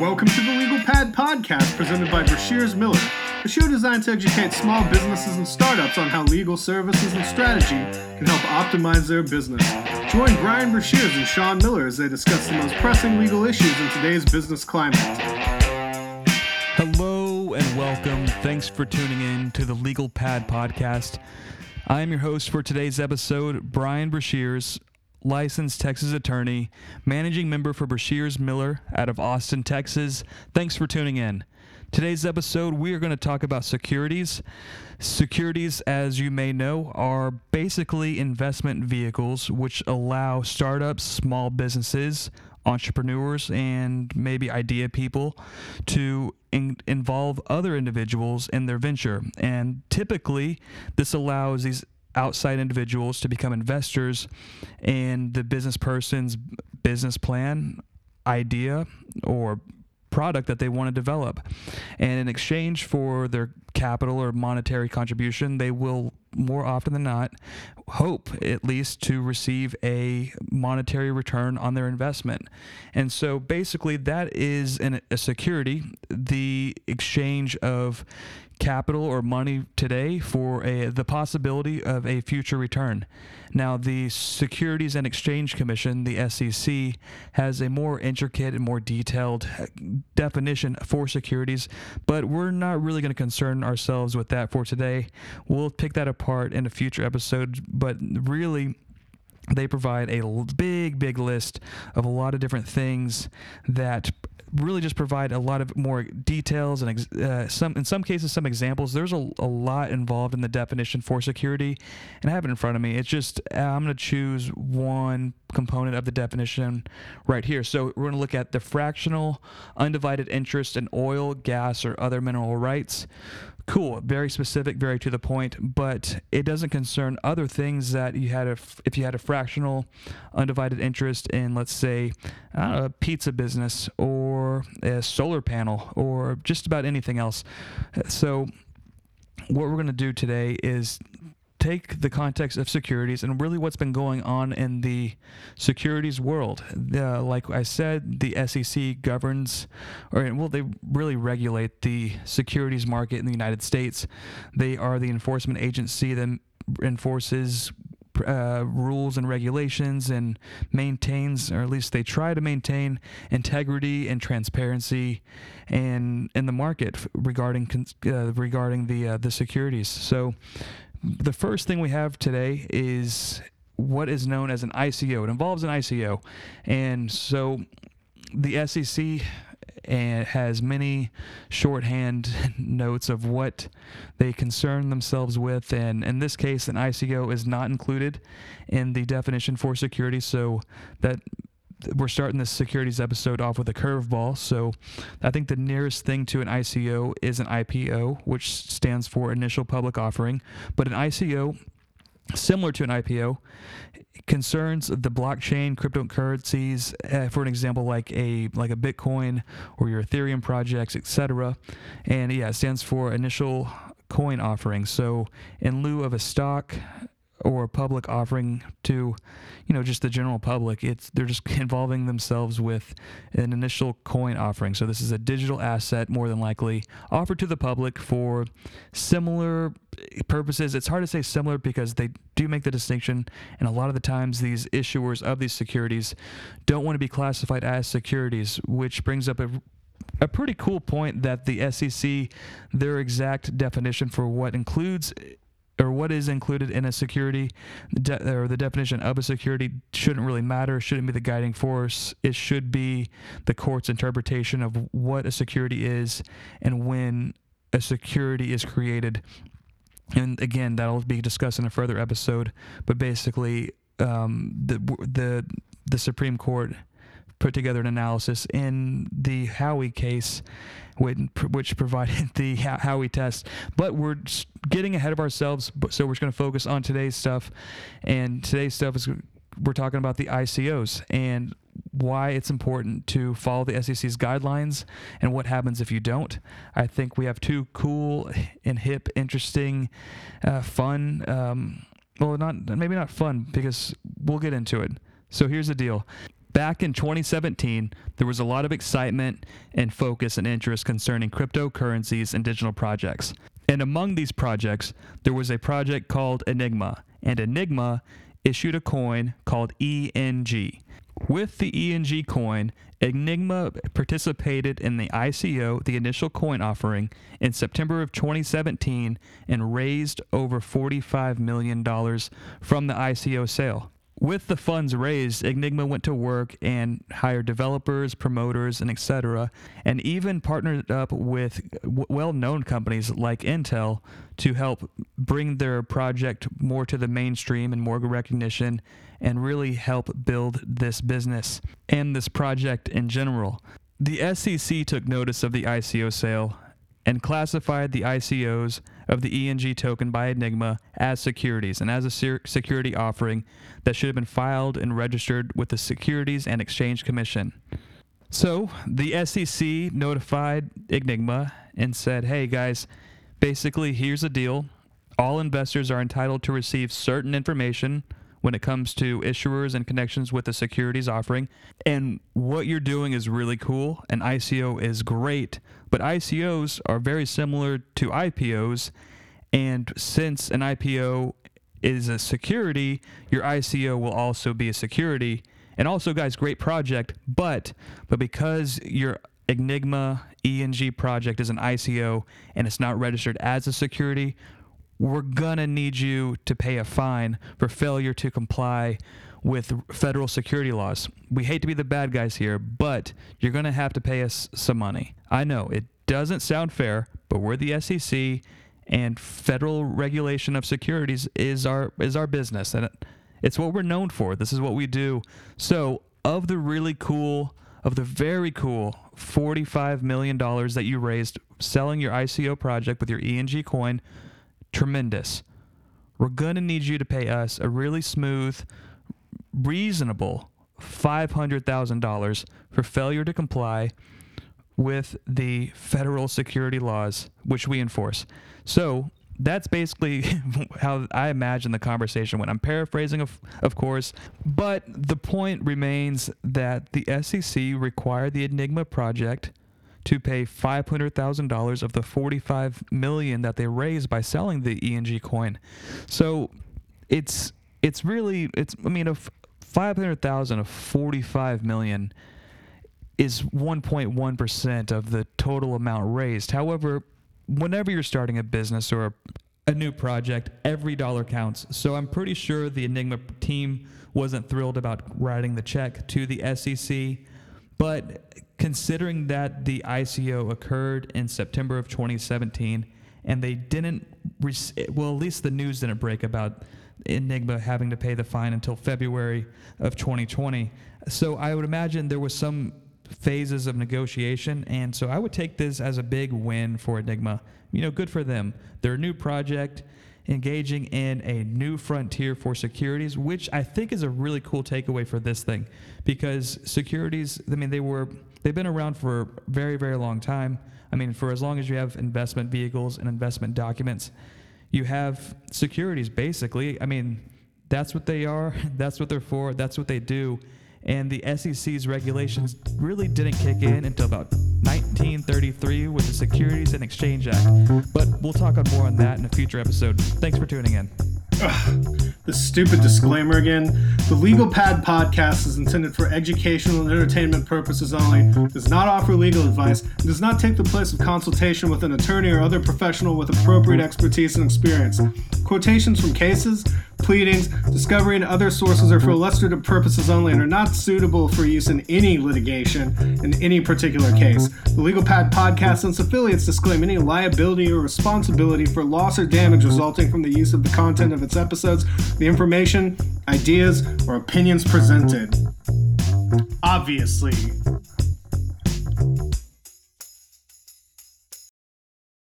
Welcome to the Legal Pad Podcast presented by Brashears Miller, a show designed to educate small businesses and startups on how legal services and strategy can help optimize their business. Join Bryan Brashears and Sean Miller as they discuss the most pressing legal issues in today's business climate. Hello and welcome. Thanks for tuning in to the Legal Pad Podcast. I am your host for today's episode, Bryan Brashears, licensed Texas attorney, managing member for Brashears Miller out of Austin, Texas. Thanks for tuning in. Today's episode, we are going to talk about securities. Securities, as you may know, are basically investment vehicles which allow startups, small businesses, entrepreneurs, and maybe idea people to in- involve other individuals in their venture. And typically, this allows these outside individuals to become investors in the business person's business plan, idea, or product that they want to develop. And in exchange for their capital or monetary contribution, they will more often than not hope at least to receive a monetary return on their investment. And so basically that is an, a security, the exchange of capital or money today for a the possibility of a future return. Now, the Securities and Exchange Commission, the SEC, has a more intricate and more detailed uh, definition for securities, but we're not really going to concern ourselves with that for today. We'll pick that apart in a future episode, but really they provide a big, big list of a lot of different things that really just provide a lot of more details and uh, some in some cases some examples. There's a, a lot involved in the definition for security and i have it in front of me. It's just uh, i'm going to choose one component of the definition right here. So we're going to look at the fractional undivided interest in oil gas or other mineral rights cool, very specific, very to the point, but it doesn't concern other things that you had a, if you had a fractional undivided interest in, let's say, a pizza business or a solar panel or just about anything else. So, what we're going to do today is take the context of securities and really what's been going on in the securities world. Uh, like I said, the SEC governs, or well, they really regulate the securities market in the United States. They are the enforcement agency that enforces uh, rules and regulations and maintains, or at least they try to maintain, integrity and transparency and in the market regarding uh, regarding the uh, the securities. So the first thing we have today is what is known as an ICO. It involves an ICO. And so the SEC and eh, has many shorthand notes of what they concern themselves with. And in this case, an ICO is not included in the definition for security. So that we're starting this securities episode off with a curveball. So I think the nearest thing to an ICO is an IPO, which stands for initial public offering. But an ICO, similar to an IPO, concerns the blockchain cryptocurrencies uh, for an example like a like a bitcoin or your ethereum projects etc and yeah it stands for initial coin offering so in lieu of a stock or a public offering to, you know, just the general public. It's they're just involving themselves with an initial coin offering. So this is a digital asset, more than likely, offered to the public for similar purposes. It's hard to say similar because they do make the distinction, and a lot of the times these issuers of these securities don't want to be classified as securities, which brings up a a pretty cool point that the SEC, their exact definition for what includes or what is included in a security de- or the definition of a security shouldn't really matter shouldn't be the guiding force. It should be the court's interpretation of what a security is and when a security is created. And again that'll be discussed in a further episode but basically um, the the the Supreme Court put together an analysis in the Howey case, which provided the Howey test. But we're getting ahead of ourselves, so we're just going to focus on today's stuff. And today's stuff is we're talking about the ICOs and why it's important to follow the SEC's guidelines and what happens if you don't. I think we have two cool and hip, interesting, uh, fun. Um, well, not maybe not fun because we'll get into it. So here's the deal back in 2017, there was a lot of excitement and focus and interest concerning cryptocurrencies and digital projects. And among these projects, there was a project called Enigma, and Enigma issued a coin called ENG. With the ENG coin, Enigma participated in the ICO, the initial coin offering, in September of 2017 and raised over $45 million from the ICO sale. With the funds raised, Enigma went to work and hired developers, promoters, and etc., and even partnered up with well-known companies like Intel to help bring their project more to the mainstream and more recognition and really help build this business and this project in general. The SEC took notice of the ICO sale and classified the ICOs of the ENG token by Enigma as securities and as a security offering that should have been filed and registered with the Securities and Exchange Commission. So the SEC notified Enigma and said, hey guys, basically, here's a deal. All investors are entitled to receive certain information when it comes to issuers and connections with the securities offering. And what you're doing is really cool, and ICO is great. But ICOs are very similar to IPOs. And since an IPO is a security, your ICO will also be a security. And also, guys, great project. But but because your Enigma ENG project is an ICO and it's not registered as a security, we're gonna need you to pay a fine for failure to comply with federal security laws. We hate to be the bad guys here, but you're gonna have to pay us some money. I know it doesn't sound fair, but we're the SEC and federal regulation of securities is our is our business and it's what we're known for. This is what we do. So, of the really cool of the very cool $45 million that you raised selling your ICO project with your ENG coin, tremendous. We're going to need you to pay us a really smooth, reasonable $500,000 for failure to comply with the federal security laws, which we enforce. So that's basically how I imagine the conversation went. I'm paraphrasing, of, of course, but the point remains that the SEC required the Enigma project to pay $500,000 of the 45 million that they raised by selling the ENG coin. So it's it's really it's I mean of 500,000 of 45 million is 1.1% of the total amount raised. However, whenever you're starting a business or a new project, every dollar counts. So I'm pretty sure the Enigma team wasn't thrilled about writing the check to the SEC, but considering that the ICO occurred in September of 2017 and they didn't, well, at least the news didn't break about Enigma having to pay the fine until February of 2020. So I would imagine there was some phases of negotiation, and so I would take this as a big win for Enigma. You know, good for them. Their new project engaging in a new frontier for securities, which I think is a really cool takeaway for this thing because securities, I mean, they were they've been around for a very, very long time. I mean, for as long as you have investment vehicles and investment documents, you have securities basically. I mean, that's what they are, that's what they're for, that's what they do and the SEC's regulations really didn't kick in until about 1933 with the Securities and Exchange Act. But we'll talk on more on that in a future episode. Thanks for tuning in. The stupid disclaimer again. The Legal Pad podcast is intended for educational and entertainment purposes only, does not offer legal advice, and does not take the place of consultation with an attorney or other professional with appropriate expertise and experience. Quotations from cases, pleadings, discovery, and other sources are for illustrative purposes only and are not suitable for use in any litigation in any particular case. The Legal Pad podcast and its affiliates disclaim any liability or responsibility for loss or damage resulting from the use of the content of its episodes, the information, ideas, or opinions presented. Obviously,